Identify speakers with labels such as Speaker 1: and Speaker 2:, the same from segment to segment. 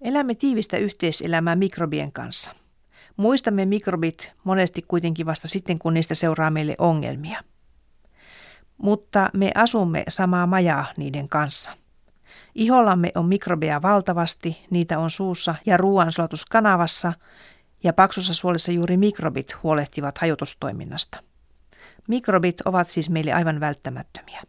Speaker 1: Elämme tiivistä yhteiselämää mikrobien kanssa. Muistamme mikrobit monesti kuitenkin vasta sitten, kun niistä seuraa meille ongelmia. Mutta me asumme samaa majaa niiden kanssa. Ihollamme on mikrobeja valtavasti, niitä on suussa ja ruoansulatuskanavassa, ja paksussa suolessa juuri mikrobit huolehtivat hajotustoiminnasta. Mikrobit ovat siis meille aivan välttämättömiä.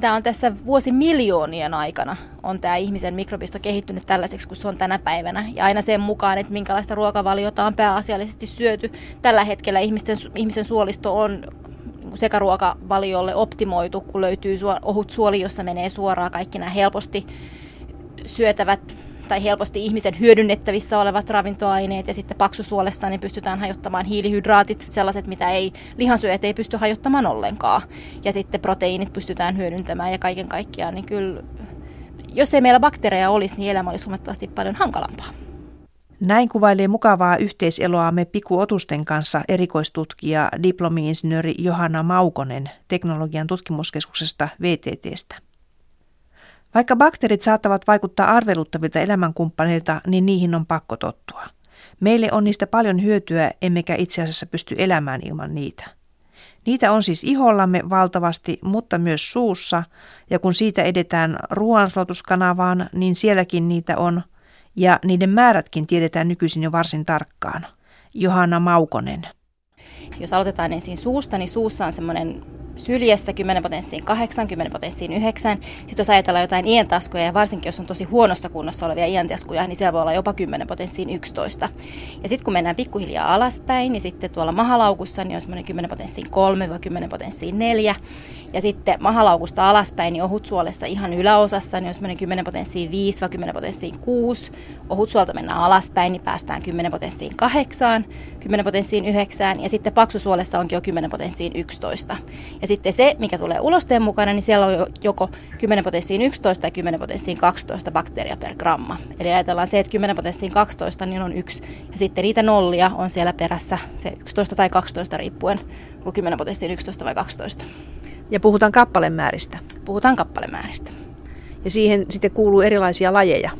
Speaker 2: Tämä on tässä vuosimiljoonien aikana on tämä ihmisen mikrobisto kehittynyt tällaiseksi kuin se on tänä päivänä. Ja aina sen mukaan, että minkälaista ruokavaliota on pääasiallisesti syöty. Tällä hetkellä ihmisten, ihmisen suolisto on sekaruokavaliolle optimoitu, kun löytyy ohut suoli, jossa menee suoraan kaikki nämä helposti syötävät tai helposti ihmisen hyödynnettävissä olevat ravintoaineet ja sitten paksusuolessa niin pystytään hajottamaan hiilihydraatit, sellaiset mitä ei lihansyöjät ei pysty hajottamaan ollenkaan. Ja sitten proteiinit pystytään hyödyntämään ja kaiken kaikkiaan, niin kyllä jos ei meillä bakteereja olisi, niin elämä olisi huomattavasti paljon hankalampaa.
Speaker 1: Näin kuvailee mukavaa yhteiseloamme pikuotusten kanssa erikoistutkija diplomi-insinööri Johanna Maukonen teknologian tutkimuskeskuksesta VTTstä. Vaikka bakteerit saattavat vaikuttaa arveluttavilta elämänkumppaneilta, niin niihin on pakko tottua. Meille on niistä paljon hyötyä, emmekä itse asiassa pysty elämään ilman niitä. Niitä on siis ihollamme valtavasti, mutta myös suussa, ja kun siitä edetään ruoansuotuskanavaan, niin sielläkin niitä on, ja niiden määrätkin tiedetään nykyisin jo varsin tarkkaan. Johanna Maukonen.
Speaker 2: Jos aloitetaan ensin suusta, niin suussa on semmoinen syljessä 10 potenssiin 8, 10 potenssiin 9. Sitten jos ajatellaan jotain ientaskuja, ja varsinkin jos on tosi huonossa kunnossa olevia ientaskuja, niin siellä voi olla jopa 10 potenssiin 11. Ja sitten kun mennään pikkuhiljaa alaspäin, niin sitten tuolla mahalaukussa niin on semmoinen 10 potenssiin 3 vai 10 potenssiin 4. Ja sitten mahalaukusta alaspäin, niin ohutsuolessa ihan yläosassa, niin on semmoinen 10 potenssiin 5 vai 10 potenssiin 6. Ohutsuolta mennään alaspäin, niin päästään 10 potenssiin 8, 10 potenssiin 9. Ja sitten paksusuolessa onkin jo 10 potenssiin 11. Ja sitten se, mikä tulee ulosteen mukana, niin siellä on joko 10 potenssiin 11 tai 10 potenssiin 12 bakteeria per gramma. Eli ajatellaan se, että 10 potenssiin 12 niin on yksi. Ja sitten niitä nollia on siellä perässä, se 11 tai 12 riippuen, kun 10 potenssiin 11 vai 12.
Speaker 1: Ja puhutaan kappalemääristä.
Speaker 2: Puhutaan kappalemääristä.
Speaker 1: Ja siihen sitten kuuluu erilaisia lajeja.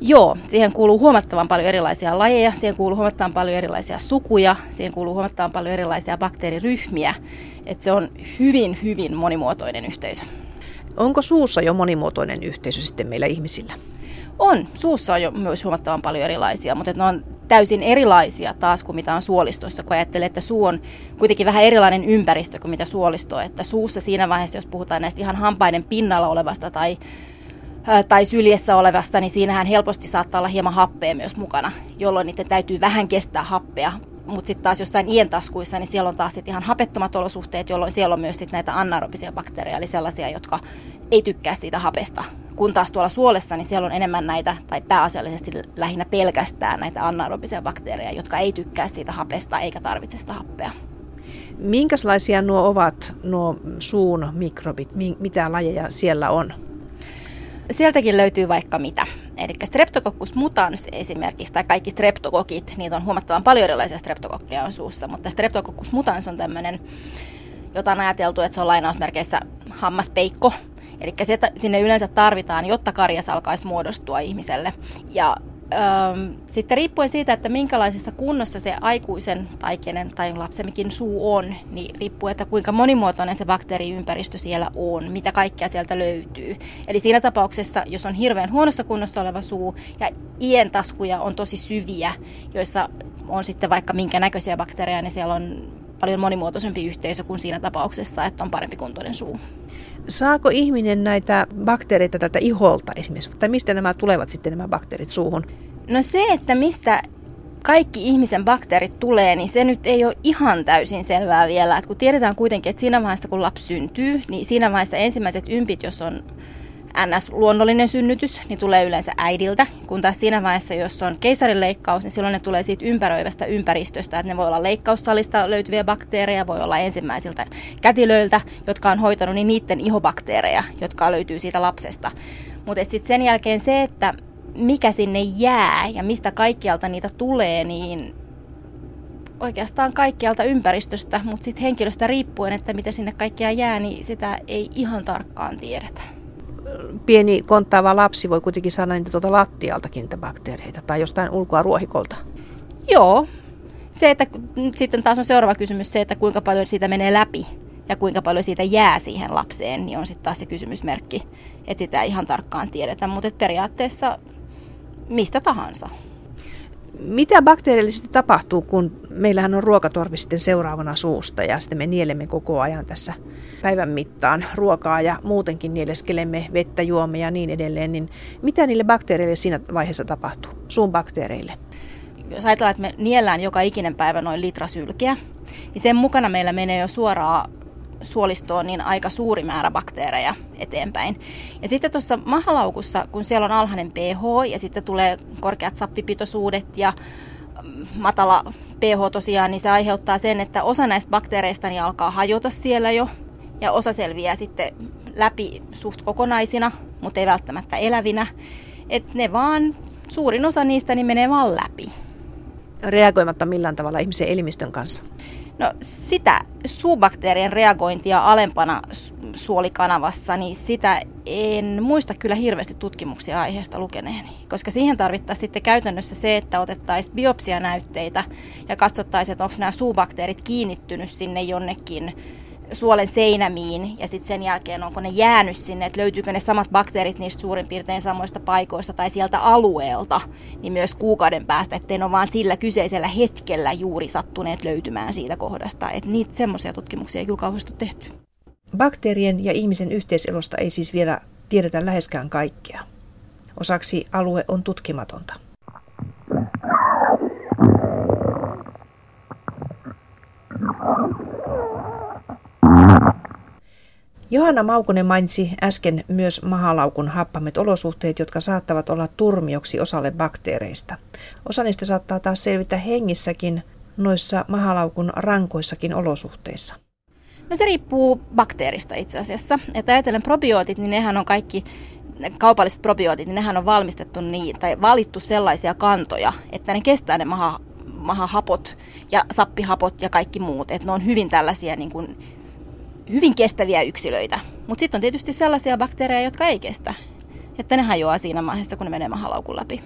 Speaker 2: Joo, siihen kuuluu huomattavan paljon erilaisia lajeja, siihen kuuluu huomattavan paljon erilaisia sukuja, siihen kuuluu huomattavan paljon erilaisia bakteeriryhmiä. Että se on hyvin, hyvin monimuotoinen yhteisö.
Speaker 1: Onko suussa jo monimuotoinen yhteisö sitten meillä ihmisillä?
Speaker 2: On. Suussa on jo myös huomattavan paljon erilaisia, mutta ne on täysin erilaisia taas kuin mitä on suolistossa, kun ajattelee, että suu on kuitenkin vähän erilainen ympäristö kuin mitä suolisto. Että suussa siinä vaiheessa, jos puhutaan näistä ihan hampaiden pinnalla olevasta tai tai syljessä olevasta, niin siinähän helposti saattaa olla hieman happea myös mukana, jolloin niiden täytyy vähän kestää happea. Mutta sitten taas jostain ientaskuissa, niin siellä on taas sit ihan hapettomat olosuhteet, jolloin siellä on myös sit näitä anaerobisia bakteereja, eli sellaisia, jotka ei tykkää siitä hapesta. Kun taas tuolla suolessa, niin siellä on enemmän näitä, tai pääasiallisesti lähinnä pelkästään näitä anaerobisia bakteereja, jotka ei tykkää siitä hapesta eikä tarvitse sitä happea.
Speaker 1: Minkälaisia nuo ovat, nuo suun mikrobit? Mitä lajeja siellä on?
Speaker 2: Sieltäkin löytyy vaikka mitä. Eli Streptococcus mutans esimerkiksi, tai kaikki streptokokit, niitä on huomattavan paljon erilaisia streptokokkeja on suussa, mutta Streptococcus mutans on tämmöinen, jota on ajateltu, että se on lainausmerkeissä hammaspeikko, Eli sinne yleensä tarvitaan, jotta karjas alkaisi muodostua ihmiselle. Ja sitten riippuen siitä, että minkälaisessa kunnossa se aikuisen tai kenen tai lapsemmekin suu on, niin riippuu, että kuinka monimuotoinen se bakteeriympäristö siellä on, mitä kaikkea sieltä löytyy. Eli siinä tapauksessa, jos on hirveän huonossa kunnossa oleva suu ja ientaskuja on tosi syviä, joissa on sitten vaikka minkä näköisiä bakteereja, niin siellä on paljon monimuotoisempi yhteisö kuin siinä tapauksessa, että on parempi kuntoinen suu.
Speaker 1: Saako ihminen näitä bakteereita tätä iholta esimerkiksi, tai mistä nämä tulevat sitten nämä bakteerit suuhun?
Speaker 2: No se, että mistä kaikki ihmisen bakteerit tulee, niin se nyt ei ole ihan täysin selvää vielä. Et kun tiedetään kuitenkin, että siinä vaiheessa kun lapsi syntyy, niin siinä vaiheessa ensimmäiset ympit, jos on NS-luonnollinen synnytys, niin tulee yleensä äidiltä, kun taas siinä vaiheessa, jos on keisarileikkaus, niin silloin ne tulee siitä ympäröivästä ympäristöstä, että ne voi olla leikkaussalista löytyviä bakteereja, voi olla ensimmäisiltä kätilöiltä, jotka on hoitanut, niin niiden ihobakteereja, jotka löytyy siitä lapsesta. Mutta sitten sen jälkeen se, että mikä sinne jää ja mistä kaikkialta niitä tulee, niin oikeastaan kaikkialta ympäristöstä, mutta sitten henkilöstä riippuen, että mitä sinne kaikkea jää, niin sitä ei ihan tarkkaan tiedetä
Speaker 1: pieni konttaava lapsi voi kuitenkin saada niitä tuota lattialtakin niitä bakteereita tai jostain ulkoa ruohikolta.
Speaker 2: Joo. Se, että sitten taas on seuraava kysymys se, että kuinka paljon siitä menee läpi ja kuinka paljon siitä jää siihen lapseen, niin on sitten taas se kysymysmerkki, että sitä ei ihan tarkkaan tiedetä, mutta periaatteessa mistä tahansa.
Speaker 1: Mitä bakteerillisesti tapahtuu, kun meillähän on ruokatorvi sitten seuraavana suusta ja sitten me nielemme koko ajan tässä päivän mittaan ruokaa ja muutenkin nieleskelemme vettä, juomme ja niin edelleen, niin mitä niille bakteereille siinä vaiheessa tapahtuu, suun bakteereille?
Speaker 2: Jos ajatellaan, että me niellään joka ikinen päivä noin litra sylkeä, niin sen mukana meillä menee jo suoraan suolistoon niin aika suuri määrä bakteereja eteenpäin. Ja sitten tuossa mahalaukussa, kun siellä on alhainen pH ja sitten tulee korkeat sappipitoisuudet ja mm, matala pH tosiaan, niin se aiheuttaa sen, että osa näistä bakteereista niin alkaa hajota siellä jo ja osa selviää sitten läpi suht kokonaisina, mutta ei välttämättä elävinä. Et ne vaan, suurin osa niistä niin menee vaan läpi.
Speaker 1: Reagoimatta millään tavalla ihmisen elimistön kanssa?
Speaker 2: No sitä suubakteerien reagointia alempana suolikanavassa, niin sitä en muista kyllä hirveästi tutkimuksia aiheesta lukeneeni. Koska siihen tarvittaisiin sitten käytännössä se, että otettaisiin biopsianäytteitä ja katsottaisiin, että onko nämä suubakteerit kiinnittynyt sinne jonnekin suolen seinämiin ja sitten sen jälkeen onko ne jäänyt sinne, että löytyykö ne samat bakteerit niistä suurin piirtein samoista paikoista tai sieltä alueelta, niin myös kuukauden päästä, ettei ne ole vaan sillä kyseisellä hetkellä juuri sattuneet löytymään siitä kohdasta. Että niitä semmoisia tutkimuksia ei kyllä kauheasti tehty.
Speaker 1: Bakteerien ja ihmisen yhteiselosta ei siis vielä tiedetä läheskään kaikkea. Osaksi alue on tutkimatonta. Johanna Maukonen mainitsi äsken myös mahalaukun happamet olosuhteet, jotka saattavat olla turmioksi osalle bakteereista. Osa niistä saattaa taas selvitä hengissäkin noissa mahalaukun rankoissakin olosuhteissa.
Speaker 2: No se riippuu bakteerista itse asiassa. Että ajatellen probiootit, niin nehän on kaikki kaupalliset probiootit, niin nehän on valmistettu niin, tai valittu sellaisia kantoja, että ne kestää ne maha, mahahapot ja sappihapot ja kaikki muut. Että ne on hyvin tällaisia niin kuin hyvin kestäviä yksilöitä. Mutta sitten on tietysti sellaisia bakteereja, jotka ei kestä. Että ne hajoaa siinä vaiheessa, kun ne menee mahalaukun läpi.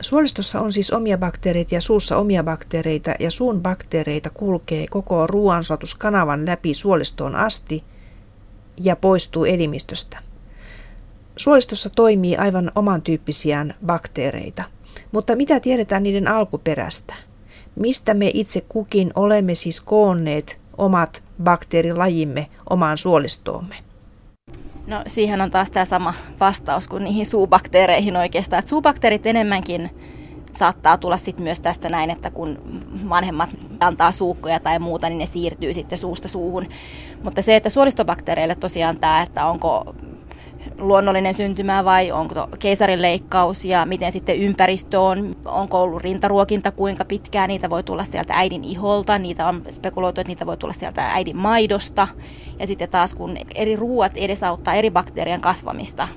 Speaker 1: Suolistossa on siis omia bakteereita ja suussa omia bakteereita ja suun bakteereita kulkee koko ruoansulaituskanavan läpi suolistoon asti ja poistuu elimistöstä. Suolistossa toimii aivan oman tyyppisiään bakteereita, mutta mitä tiedetään niiden alkuperästä? Mistä me itse kukin olemme siis koonneet omat bakteerilajimme omaan suolistoomme?
Speaker 2: No siihen on taas tämä sama vastaus kuin niihin suubakteereihin oikeastaan. Että suubakteerit enemmänkin saattaa tulla sitten myös tästä näin, että kun vanhemmat antaa suukkoja tai muuta, niin ne siirtyy sitten suusta suuhun. Mutta se, että suolistobakteereille tosiaan tämä, että onko luonnollinen syntymä vai onko keisarileikkaus ja miten sitten ympäristö on, onko ollut rintaruokinta? Kuinka pitkään, niitä voi tulla sieltä äidin iholta, niitä on spekuloitu, että niitä voi tulla sieltä äidin maidosta. Ja sitten taas kun eri ruuat edesauttaa eri bakteerien kasvamista,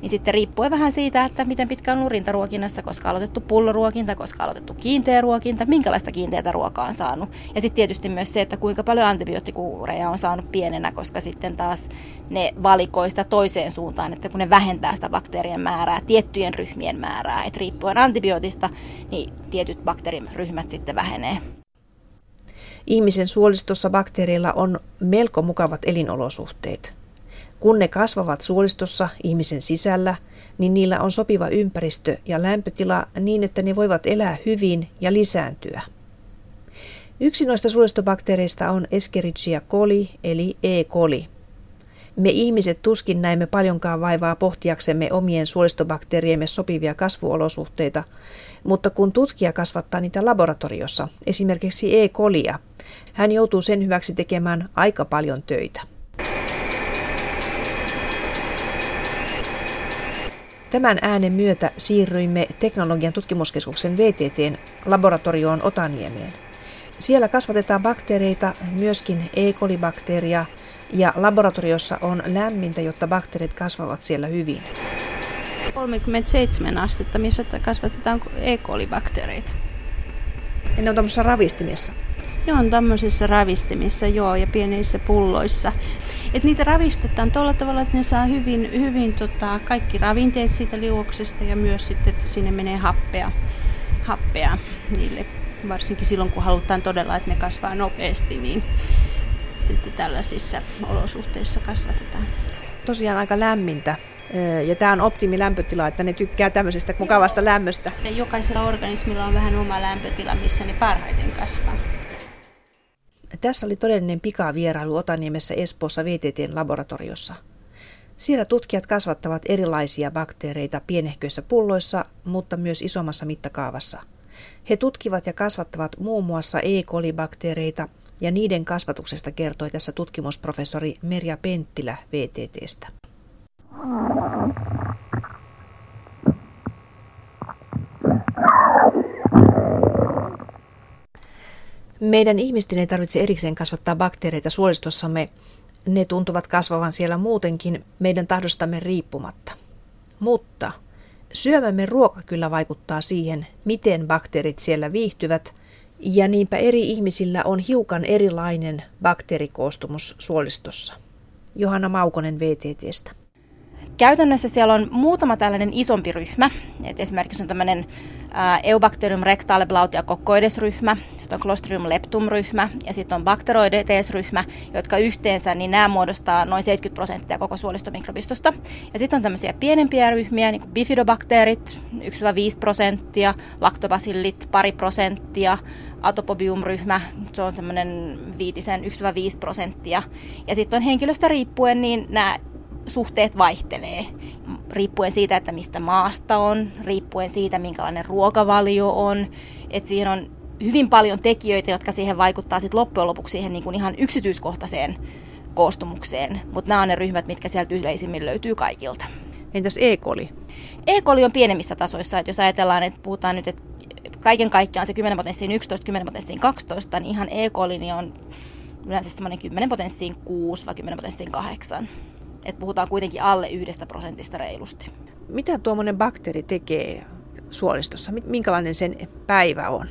Speaker 2: niin sitten riippuen vähän siitä, että miten pitkä on rintaruokinnassa, koska aloitettu pulloruokinta, koska aloitettu kiinteä ruokinta, minkälaista kiinteätä ruokaa on saanut. Ja sitten tietysti myös se, että kuinka paljon antibioottikuureja on saanut pienenä, koska sitten taas ne valikoi sitä toiseen suuntaan, että kun ne vähentää sitä bakteerien määrää, tiettyjen ryhmien määrää, että riippuen antibiootista, niin tietyt bakteeriryhmät sitten vähenee.
Speaker 1: Ihmisen suolistossa bakteereilla on melko mukavat elinolosuhteet. Kun ne kasvavat suolistossa ihmisen sisällä, niin niillä on sopiva ympäristö ja lämpötila niin, että ne voivat elää hyvin ja lisääntyä. Yksi noista suolistobakteereista on Escherichia coli eli E. coli. Me ihmiset tuskin näemme paljonkaan vaivaa pohtiaksemme omien suolistobakteeriemme sopivia kasvuolosuhteita, mutta kun tutkija kasvattaa niitä laboratoriossa, esimerkiksi E. colia, hän joutuu sen hyväksi tekemään aika paljon töitä. Tämän äänen myötä siirryimme Teknologian tutkimuskeskuksen VTTn laboratorioon Otaniemeen. Siellä kasvatetaan bakteereita, myöskin E. coli-bakteeria, ja laboratoriossa on lämmintä, jotta bakteerit kasvavat siellä hyvin.
Speaker 3: 37 astetta, missä kasvatetaan E. coli-bakteereita.
Speaker 1: Ja ne on tämmöisissä ravistimissa?
Speaker 3: Ne on tämmöisissä ravistimissa, joo, ja pienissä pulloissa. Et niitä ravistetaan tuolla tavalla, että ne saa hyvin, hyvin tota, kaikki ravinteet siitä liuoksesta ja myös sitten, että sinne menee happea, happea niille, varsinkin silloin kun halutaan todella, että ne kasvaa nopeasti, niin sitten tällaisissa olosuhteissa kasvatetaan.
Speaker 1: Tosiaan aika lämmintä ja tämä on optimilämpötila, että ne tykkää tämmöisestä mukavasta lämmöstä.
Speaker 3: Ja jokaisella organismilla on vähän oma lämpötila, missä ne parhaiten kasvaa.
Speaker 1: Tässä oli todellinen pikavierailu Otaniemessä Espoossa VTTn laboratoriossa. Siellä tutkijat kasvattavat erilaisia bakteereita pienehköissä pulloissa, mutta myös isommassa mittakaavassa. He tutkivat ja kasvattavat muun muassa E. coli-bakteereita, ja niiden kasvatuksesta kertoi tässä tutkimusprofessori Merja Penttilä VTTstä. Meidän ihmisten ei tarvitse erikseen kasvattaa bakteereita suolistossamme. Ne tuntuvat kasvavan siellä muutenkin meidän tahdostamme riippumatta. Mutta syömämme ruoka kyllä vaikuttaa siihen, miten bakteerit siellä viihtyvät, ja niinpä eri ihmisillä on hiukan erilainen bakteerikoostumus suolistossa. Johanna Maukonen VTTstä.
Speaker 2: Käytännössä siellä on muutama tällainen isompi ryhmä. Et esimerkiksi on tämmöinen Eubacterium rectale blautia ryhmä, sitten on Clostridium leptum-ryhmä ja sitten on Bacteroidetes-ryhmä, jotka yhteensä niin nämä muodostaa noin 70 prosenttia koko suolistomikrobistosta. Ja sitten on tämmöisiä pienempiä ryhmiä, niin kuin bifidobakteerit, 1-5 prosenttia, laktobasillit, pari prosenttia, atopobium-ryhmä, se on semmoinen viitisen 1-5 prosenttia. Ja sitten on henkilöstä riippuen, niin nämä suhteet vaihtelee riippuen siitä, että mistä maasta on, riippuen siitä, minkälainen ruokavalio on. että siihen on hyvin paljon tekijöitä, jotka siihen vaikuttaa sit loppujen lopuksi siihen niin kuin ihan yksityiskohtaiseen koostumukseen. Mutta nämä on ne ryhmät, mitkä sieltä yleisimmin löytyy kaikilta.
Speaker 1: Entäs E. coli?
Speaker 2: E. coli on pienemmissä tasoissa. Että jos ajatellaan, että puhutaan nyt, että kaiken kaikkiaan se 10 potenssiin 11, 10 potenssiin 12, niin ihan E. coli niin on yleensä semmoinen 10 potenssiin 6 vai 10 potenssiin 8 että puhutaan kuitenkin alle yhdestä prosentista reilusti.
Speaker 1: Mitä tuommoinen bakteeri tekee suolistossa? Minkälainen sen päivä on?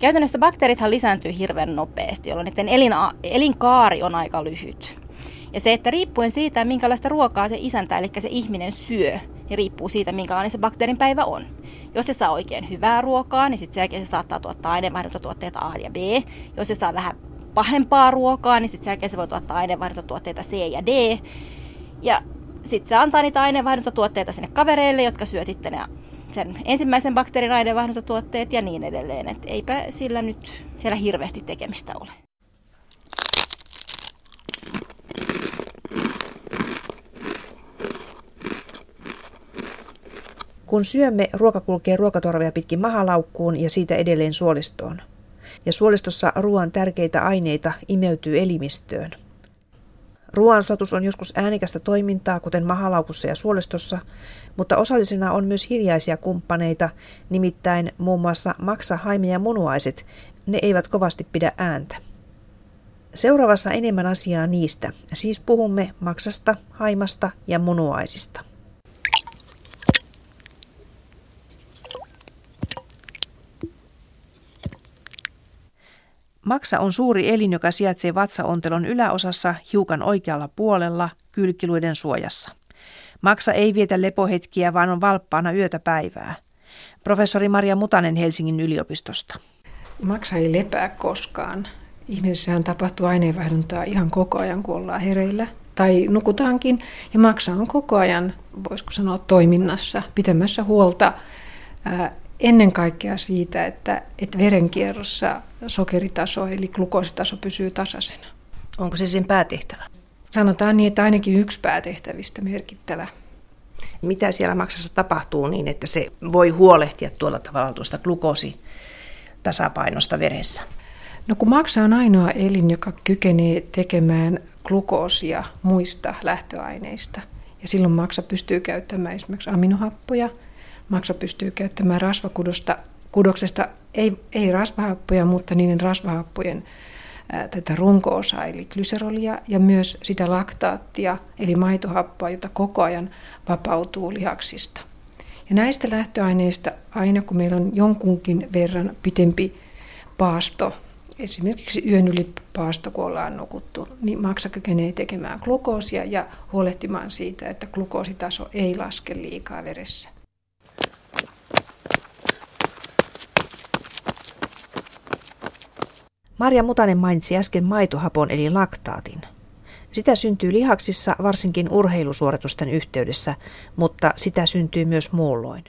Speaker 2: Käytännössä bakteerithan lisääntyy hirveän nopeasti, jolloin niiden elina- elinkaari on aika lyhyt. Ja se, että riippuen siitä, minkälaista ruokaa se isäntä, eli se ihminen syö, niin riippuu siitä, minkälainen se bakteerin päivä on. Jos se saa oikein hyvää ruokaa, niin sitten se saattaa tuottaa aineenvaihduntotuotteita A ja B. Jos se saa vähän pahempaa ruokaa, niin sitten sen jälkeen se voi tuottaa aineenvaihduntotuotteita C ja D. Ja sitten se antaa niitä aineenvaihduntotuotteita sinne kavereille, jotka syö sitten ne sen ensimmäisen bakteerin aineenvaihduntotuotteet ja niin edelleen. Et eipä sillä nyt siellä hirveästi tekemistä ole.
Speaker 1: Kun syömme, ruoka kulkee ruokatorvea pitkin mahalaukkuun ja siitä edelleen suolistoon ja suolistossa ruoan tärkeitä aineita imeytyy elimistöön. Ruoansatus on joskus äänikästä toimintaa, kuten mahalaukussa ja suolistossa, mutta osallisena on myös hiljaisia kumppaneita, nimittäin muun muassa maksa, haime ja munuaiset. Ne eivät kovasti pidä ääntä. Seuraavassa enemmän asiaa niistä, siis puhumme maksasta, haimasta ja munuaisista. Maksa on suuri elin, joka sijaitsee vatsaontelon yläosassa hiukan oikealla puolella kylkiluiden suojassa. Maksa ei vietä lepohetkiä, vaan on valppaana yötä päivää. Professori Maria Mutanen Helsingin yliopistosta.
Speaker 4: Maksa ei lepää koskaan. Ihmisessähän tapahtuu aineenvaihduntaa ihan koko ajan, kun ollaan hereillä. Tai nukutaankin. Ja maksa on koko ajan, voisiko sanoa, toiminnassa, pitämässä huolta ennen kaikkea siitä, että, että verenkierrossa sokeritaso eli glukoositaso pysyy tasaisena.
Speaker 1: Onko se sen päätehtävä?
Speaker 4: Sanotaan niin, että ainakin yksi päätehtävistä merkittävä.
Speaker 1: Mitä siellä maksassa tapahtuu niin, että se voi huolehtia tuolla tavalla tuosta glukoositasapainosta veressä?
Speaker 4: No kun maksa on ainoa elin, joka kykenee tekemään glukoosia muista lähtöaineista. Ja silloin maksa pystyy käyttämään esimerkiksi aminohappoja – Maksa pystyy käyttämään rasvakudosta, kudoksesta ei, ei rasvahappoja, mutta niiden rasvahappojen ää, tätä runko-osaa, eli glyserolia, ja myös sitä laktaattia, eli maitohappoa, jota koko ajan vapautuu lihaksista. Ja näistä lähtöaineista, aina kun meillä on jonkunkin verran pitempi paasto esimerkiksi yön yli paasto, kun ollaan nukuttu, niin maksa kykenee tekemään glukoosia ja huolehtimaan siitä, että glukoositaso ei laske liikaa veressä.
Speaker 1: Marja Mutanen mainitsi äsken maitohapon eli laktaatin. Sitä syntyy lihaksissa varsinkin urheilusuoritusten yhteydessä, mutta sitä syntyy myös muulloin.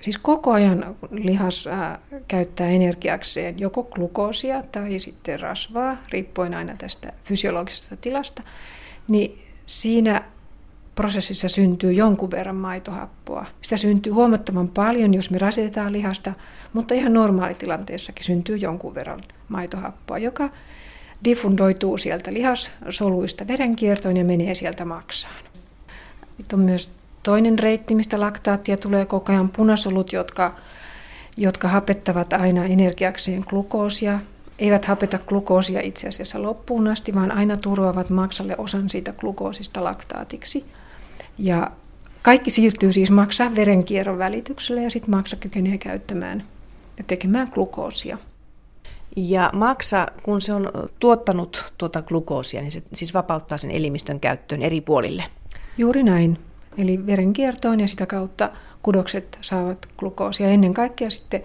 Speaker 4: Siis koko ajan lihas äh, käyttää energiakseen joko glukoosia tai sitten rasvaa, riippuen aina tästä fysiologisesta tilasta, niin siinä prosessissa syntyy jonkun verran maitohappoa. Sitä syntyy huomattavan paljon, jos me rasitetaan lihasta, mutta ihan normaalitilanteessakin syntyy jonkun verran maitohappoa, joka diffundoituu sieltä lihassoluista verenkiertoon ja menee sieltä maksaan. Nyt on myös toinen reitti, mistä laktaattia tulee koko ajan, punasolut, jotka, jotka hapettavat aina energiakseen glukoosia. Eivät hapeta glukoosia itse asiassa loppuun asti, vaan aina turvaavat maksalle osan siitä glukoosista laktaatiksi. Ja kaikki siirtyy siis maksaa verenkierron välityksellä ja sitten maksa kykenee käyttämään ja tekemään glukoosia.
Speaker 1: Ja maksa, kun se on tuottanut tuota glukoosia, niin se siis vapauttaa sen elimistön käyttöön eri puolille.
Speaker 4: Juuri näin. Eli verenkiertoon ja sitä kautta kudokset saavat glukoosia. Ennen kaikkea sitten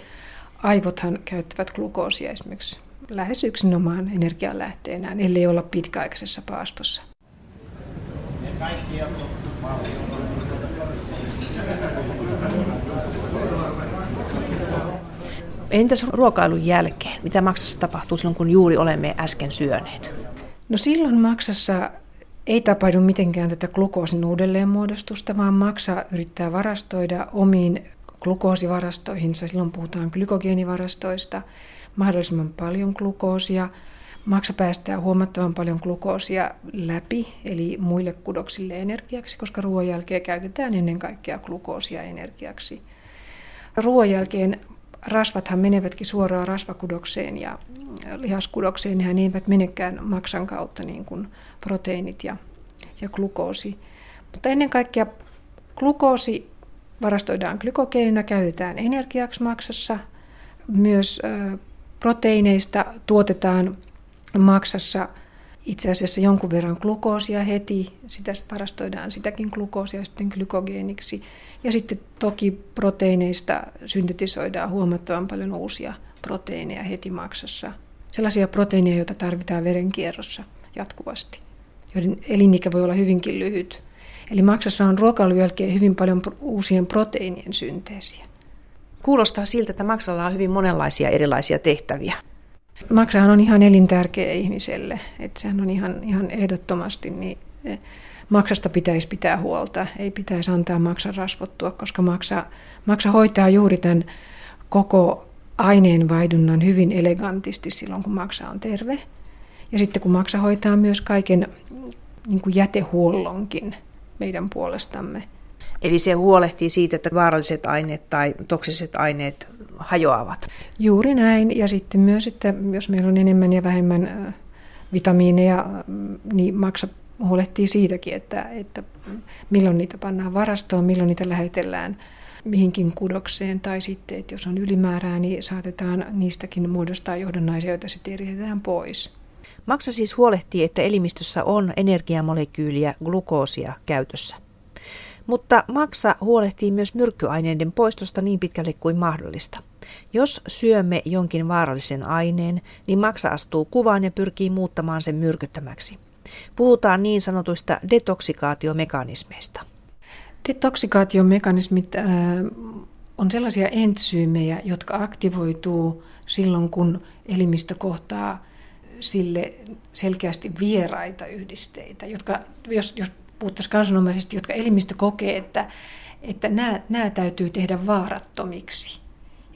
Speaker 4: aivothan käyttävät glukoosia esimerkiksi lähes yksinomaan energianlähteenään, ellei olla pitkäaikaisessa paastossa.
Speaker 1: Entäs ruokailun jälkeen? Mitä maksassa tapahtuu silloin, kun juuri olemme äsken syöneet?
Speaker 4: No silloin maksassa ei tapahdu mitenkään tätä glukoosin uudelleenmuodostusta, vaan maksa yrittää varastoida omiin glukoosivarastoihinsa. Silloin puhutaan glykogeenivarastoista, mahdollisimman paljon glukoosia. Maksa päästää huomattavan paljon glukoosia läpi, eli muille kudoksille energiaksi, koska ruoan jälkeen käytetään ennen kaikkea glukoosia energiaksi. Ruoan jälkeen rasvathan menevätkin suoraan rasvakudokseen ja lihaskudokseen, nehän eivät menekään maksan kautta niin kuin proteiinit ja, ja glukoosi. Mutta ennen kaikkea glukoosi varastoidaan glykogeenina, käytetään energiaksi maksassa. Myös proteiineista tuotetaan maksassa itse asiassa jonkun verran glukoosia heti, sitä varastoidaan sitäkin glukoosia sitten glykogeeniksi. Ja sitten toki proteiineista syntetisoidaan huomattavan paljon uusia proteiineja heti maksassa. Sellaisia proteiineja, joita tarvitaan verenkierrossa jatkuvasti, joiden elinikä voi olla hyvinkin lyhyt. Eli maksassa on ruokailun jälkeen hyvin paljon uusien proteiinien synteesiä.
Speaker 1: Kuulostaa siltä, että maksalla on hyvin monenlaisia erilaisia tehtäviä.
Speaker 4: Maksahan on ihan elintärkeä ihmiselle, että sehän on ihan, ihan ehdottomasti, niin eh, maksasta pitäisi pitää huolta, ei pitäisi antaa maksa rasvottua, koska maksa, maksa hoitaa juuri tämän koko aineenvaihdunnan hyvin elegantisti silloin, kun maksa on terve. Ja sitten kun maksa hoitaa myös kaiken niin kuin jätehuollonkin meidän puolestamme.
Speaker 1: Eli se huolehtii siitä, että vaaralliset aineet tai toksiset aineet hajoavat.
Speaker 4: Juuri näin. Ja sitten myös, että jos meillä on enemmän ja vähemmän vitamiineja, niin maksa huolehtii siitäkin, että, että milloin niitä pannaan varastoon, milloin niitä lähetellään mihinkin kudokseen, tai sitten, että jos on ylimäärää, niin saatetaan niistäkin muodostaa johdannaisia, joita sitten eritetään pois.
Speaker 1: Maksa siis huolehtii, että elimistössä on energiamolekyyliä, glukoosia käytössä. Mutta maksa huolehtii myös myrkkyaineiden poistosta niin pitkälle kuin mahdollista. Jos syömme jonkin vaarallisen aineen, niin maksa astuu kuvaan ja pyrkii muuttamaan sen myrkyttämäksi. Puhutaan niin sanotuista detoksikaatiomekanismeista.
Speaker 4: Detoksikaatiomekanismit äh, on sellaisia entsyymejä, jotka aktivoituu silloin, kun elimistö kohtaa sille selkeästi vieraita yhdisteitä, jotka, jos, jos puhuttaisiin kansanomaisesti, jotka elimistö kokee, että, että nämä, nämä täytyy tehdä vaarattomiksi.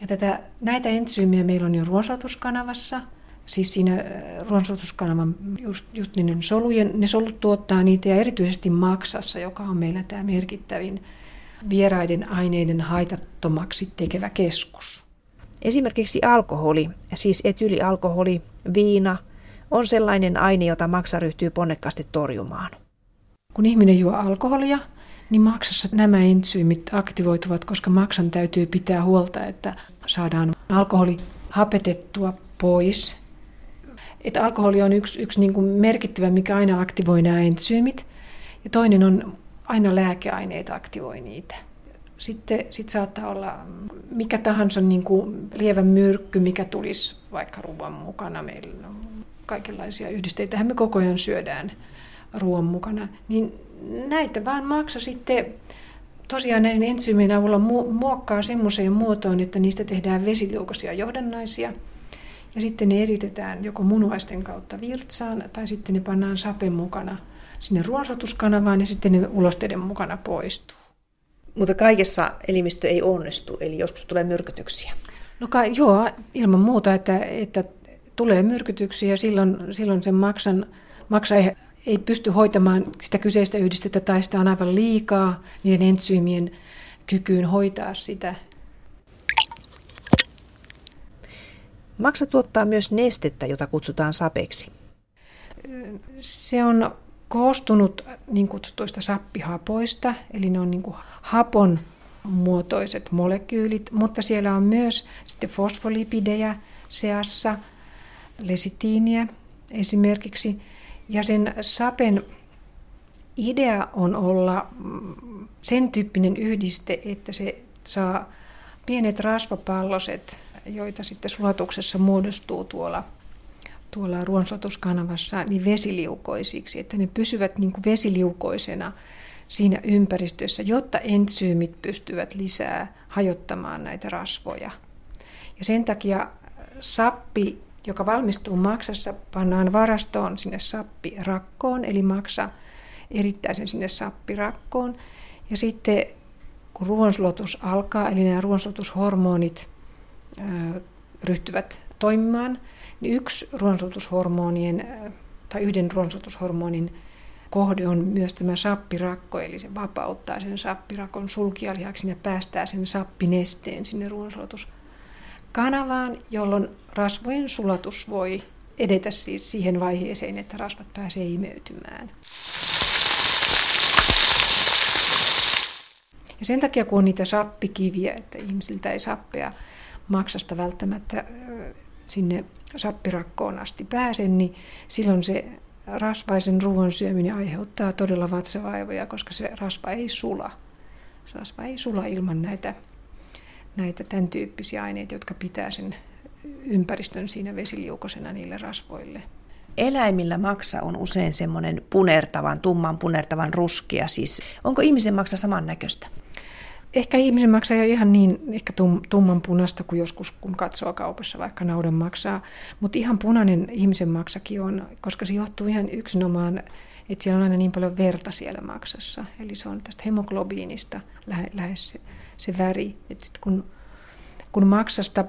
Speaker 4: Ja tätä, näitä entsyymiä meillä on jo ruoansuotuskanavassa, siis siinä äh, ruoansuotuskanavan just, just niiden solujen, ne solut tuottaa niitä ja erityisesti maksassa, joka on meillä tämä merkittävin vieraiden aineiden haitattomaksi tekevä keskus.
Speaker 1: Esimerkiksi alkoholi, siis etylialkoholi, viina, on sellainen aine, jota maksa ryhtyy ponnekkaasti torjumaan.
Speaker 4: Kun ihminen juo alkoholia, niin maksassa nämä entsyymit aktivoituvat, koska maksan täytyy pitää huolta, että saadaan alkoholi hapetettua pois että alkoholi on yksi, yksi niin kuin merkittävä, mikä aina aktivoi nämä entsyymit. Ja toinen on aina lääkeaineet aktivoi niitä. Sitten sit saattaa olla mikä tahansa niin kuin lievä myrkky, mikä tulisi vaikka ruoan mukana. Meillä on kaikenlaisia yhdisteitä, me koko ajan syödään ruoan mukana. Niin näitä vaan maksa sitten tosiaan näiden entsyymien avulla muokkaa semmoiseen muotoon, että niistä tehdään vesiliukoisia johdannaisia. Ja sitten ne eritetään joko munuaisten kautta virtsaan tai sitten ne pannaan sapen mukana sinne ruoansotuskanavaan ja sitten ne ulosteiden mukana poistuu.
Speaker 1: Mutta kaikessa elimistö ei onnistu, eli joskus tulee myrkytyksiä.
Speaker 4: No ka, joo, ilman muuta, että, että tulee myrkytyksiä silloin, silloin sen maksan, maksa ei, pysty hoitamaan sitä kyseistä yhdistettä tai sitä on aivan liikaa niiden entsyymien kykyyn hoitaa sitä.
Speaker 1: Maksa tuottaa myös nestettä, jota kutsutaan sapeksi.
Speaker 4: Se on koostunut niin kutsutuista sappihapoista, eli ne on niin kuin hapon muotoiset molekyylit, mutta siellä on myös sitten fosfolipidejä seassa, lesitiiniä esimerkiksi. Ja sen sapen idea on olla mm, sen tyyppinen yhdiste, että se saa pienet rasvapalloset, joita sitten sulatuksessa muodostuu tuolla tuolla ruoansotuskanavassa niin vesiliukoisiksi, että ne pysyvät niin kuin vesiliukoisena siinä ympäristössä, jotta entsyymit pystyvät lisää hajottamaan näitä rasvoja. Ja sen takia sappi, joka valmistuu maksassa, pannaan varastoon sinne sappirakkoon, eli maksa erittää sen sinne sappirakkoon. Ja sitten kun ruoansulatus alkaa, eli nämä ruoansulatushormonit ryhtyvät toimimaan, niin yksi ruoansulutushormonien tai yhden ruoansulutushormonin kohde on myös tämä sappirakko, eli se vapauttaa sen sappirakon sulkialihaksi ja päästää sen sappinesteen sinne ruoansulatuskanavaan, jolloin rasvojen sulatus voi edetä siis siihen vaiheeseen, että rasvat pääsee imeytymään. Ja sen takia, kun on niitä sappikiviä, että ihmisiltä ei sappea maksasta välttämättä sinne sappirakkoon asti pääse, niin silloin se rasvaisen ruoan syöminen aiheuttaa todella vatsavaivoja, koska se rasva ei sula. Se rasva ei sula ilman näitä, näitä tämän tyyppisiä aineita, jotka pitää sen ympäristön siinä vesiliukosena niille rasvoille.
Speaker 1: Eläimillä maksa on usein semmoinen punertavan, tumman punertavan ruskea. Siis onko ihmisen maksa samannäköistä?
Speaker 4: ehkä ihmisen maksaa jo ihan niin ehkä tum, tumman punasta kuin joskus, kun katsoo kaupassa vaikka naudan maksaa. Mutta ihan punainen ihmisen maksakin on, koska se johtuu ihan yksinomaan, että siellä on aina niin paljon verta siellä maksassa. Eli se on tästä hemoglobiinista lähe, lähes se, väri. Että sit kun, kun maksasta,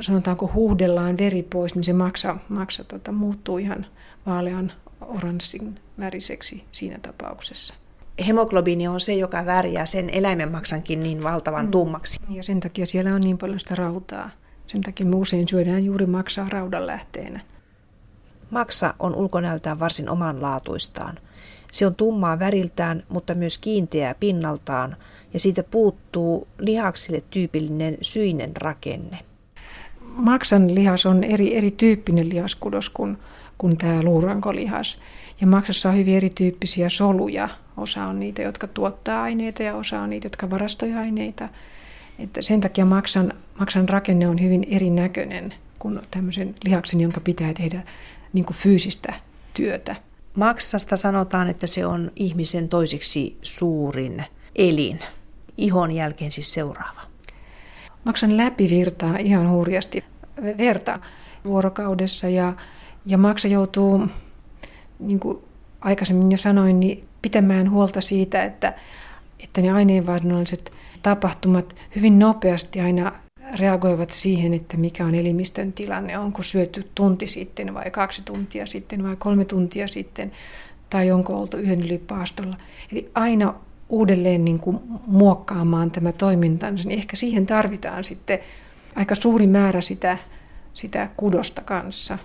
Speaker 4: sanotaanko huuhdellaan veri pois, niin se maksa, maksa tota, muuttuu ihan vaalean oranssin väriseksi siinä tapauksessa
Speaker 1: hemoglobiini on se, joka värjää sen eläimen maksankin niin valtavan mm. tummaksi.
Speaker 4: Ja sen takia siellä on niin paljon sitä rautaa. Sen takia me usein syödään juuri maksaa raudan lähteenä.
Speaker 1: Maksa on ulkonäöltään varsin omanlaatuistaan. Se on tummaa väriltään, mutta myös kiinteää pinnaltaan, ja siitä puuttuu lihaksille tyypillinen syinen rakenne.
Speaker 4: Maksan lihas on eri, erityyppinen lihaskudos kuin, kuin tämä luurankolihas. Ja maksassa on hyvin erityyppisiä soluja. Osa on niitä, jotka tuottaa aineita ja osa on niitä, jotka varastoi aineita. Että sen takia maksan, maksan rakenne on hyvin erinäköinen kuin tämmöisen lihaksen, jonka pitää tehdä niin kuin fyysistä työtä.
Speaker 1: Maksasta sanotaan, että se on ihmisen toiseksi suurin elin. Ihon jälkeen siis seuraava.
Speaker 4: Maksan läpivirtaa ihan hurjasti verta vuorokaudessa ja, ja maksa joutuu niin kuin aikaisemmin jo sanoin, niin pitämään huolta siitä, että, että ne aineenvaihdunnalliset tapahtumat hyvin nopeasti aina reagoivat siihen, että mikä on elimistön tilanne. Onko syöty tunti sitten vai kaksi tuntia sitten vai kolme tuntia sitten tai onko oltu yhden yli paastolla. Eli aina uudelleen niin kuin muokkaamaan tämä toimintansa, niin ehkä siihen tarvitaan sitten aika suuri määrä sitä, sitä kudosta kanssa.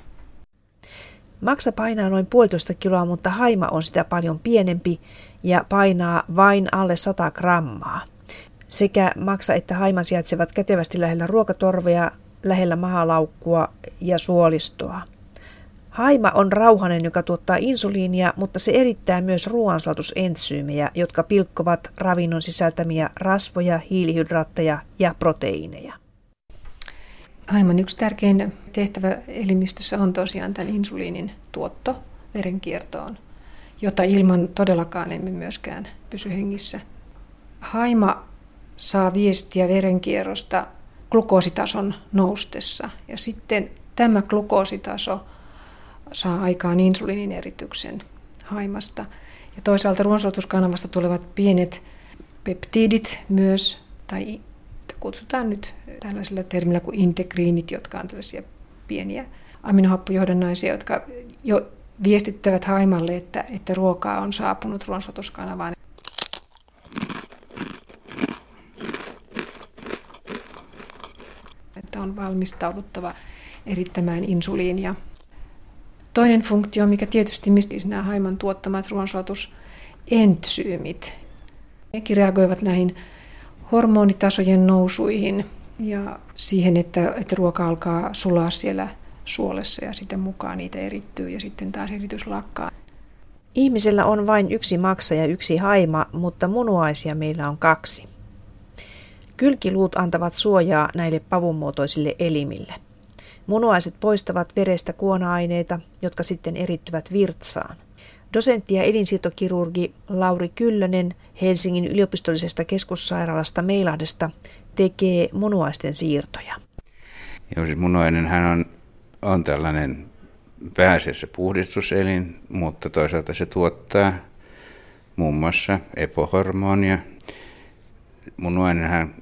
Speaker 1: Maksa painaa noin puolitoista kiloa, mutta haima on sitä paljon pienempi ja painaa vain alle 100 grammaa. Sekä maksa että haima sijaitsevat kätevästi lähellä ruokatorvea, lähellä mahalaukkua ja suolistoa. Haima on rauhanen, joka tuottaa insuliinia, mutta se erittää myös ruoansuotusentsyymejä, jotka pilkkovat ravinnon sisältämiä rasvoja, hiilihydraatteja ja proteiineja.
Speaker 4: Haiman yksi tärkein tehtävä elimistössä on tosiaan tämän insuliinin tuotto verenkiertoon, jota ilman todellakaan emme myöskään pysy hengissä. Haima saa viestiä verenkierrosta glukoositason noustessa ja sitten tämä glukoositaso saa aikaan insuliinin erityksen haimasta. Ja toisaalta ruoansuotuskanavasta tulevat pienet peptidit myös, tai kutsutaan nyt tällaisella termillä kuin integriinit, jotka on tällaisia pieniä aminohappojohdannaisia, jotka jo viestittävät haimalle, että, että ruokaa on saapunut ruoansuotuskanavaan. Että on valmistauduttava erittämään insuliinia. Toinen funktio, mikä tietysti mistä nämä haiman tuottamat ruoansuotusentsyymit, nekin reagoivat näihin hormonitasojen nousuihin ja siihen, että, että ruoka alkaa sulaa siellä suolessa ja sitten mukaan niitä erittyy ja sitten taas eritys lakkaa.
Speaker 1: Ihmisellä on vain yksi maksa ja yksi haima, mutta munuaisia meillä on kaksi. Kylkiluut antavat suojaa näille pavunmuotoisille elimille. Munuaiset poistavat verestä kuona-aineita, jotka sitten erittyvät virtsaan. Dosentti ja elinsiirtokirurgi Lauri Kyllönen Helsingin yliopistollisesta keskussairaalasta Meilahdesta tekee munuaisten siirtoja.
Speaker 5: Joo, siis munuainen hän on, on tällainen pääasiassa puhdistuselin, mutta toisaalta se tuottaa muun muassa epohormonia. Munuainenhan,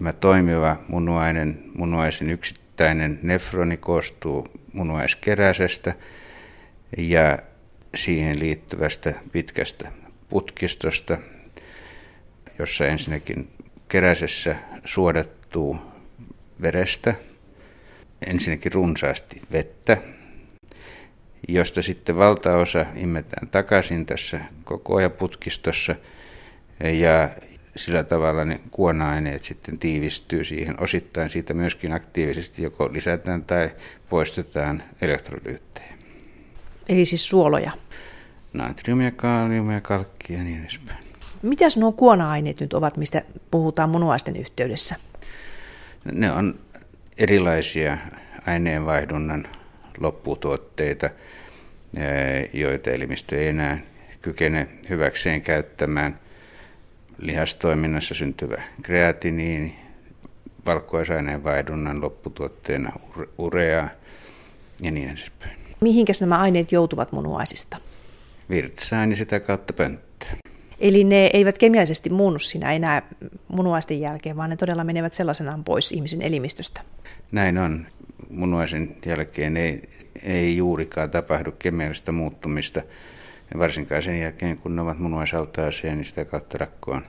Speaker 5: tämä toimiva munuainen, munuaisen yksittäinen nefroni koostuu munuaiskeräisestä ja siihen liittyvästä pitkästä putkistosta, jossa ensinnäkin keräsessä suodattuu verestä, ensinnäkin runsaasti vettä, josta sitten valtaosa immetään takaisin tässä koko ajan putkistossa. Ja sillä tavalla ne kuona-aineet sitten tiivistyy siihen. Osittain siitä myöskin aktiivisesti joko lisätään tai poistetaan elektrolyyttejä.
Speaker 1: Eli siis suoloja?
Speaker 5: Natriumia, kaaliumia, kalkkia ja niin edespäin.
Speaker 1: Mitäs nuo kuona-aineet nyt ovat, mistä puhutaan munuaisten yhteydessä?
Speaker 5: Ne on erilaisia aineenvaihdunnan lopputuotteita, joita elimistö ei enää kykene hyväkseen käyttämään. Lihastoiminnassa syntyvä kreatiniini, valkuaisaineenvaihdunnan lopputuotteena urea ja niin edespäin.
Speaker 1: Mihinkäs nämä aineet joutuvat munuaisista?
Speaker 5: Virtsään ja sitä kautta pönttöön.
Speaker 1: Eli ne eivät kemiallisesti muunnu siinä enää munuaisten jälkeen, vaan ne todella menevät sellaisenaan pois ihmisen elimistöstä.
Speaker 5: Näin on. Munuaisen jälkeen ei, ei juurikaan tapahdu kemiallista muuttumista. Ja varsinkaan sen jälkeen, kun ne ovat munuaisaltaaseen, niin sitä kautta rakkoon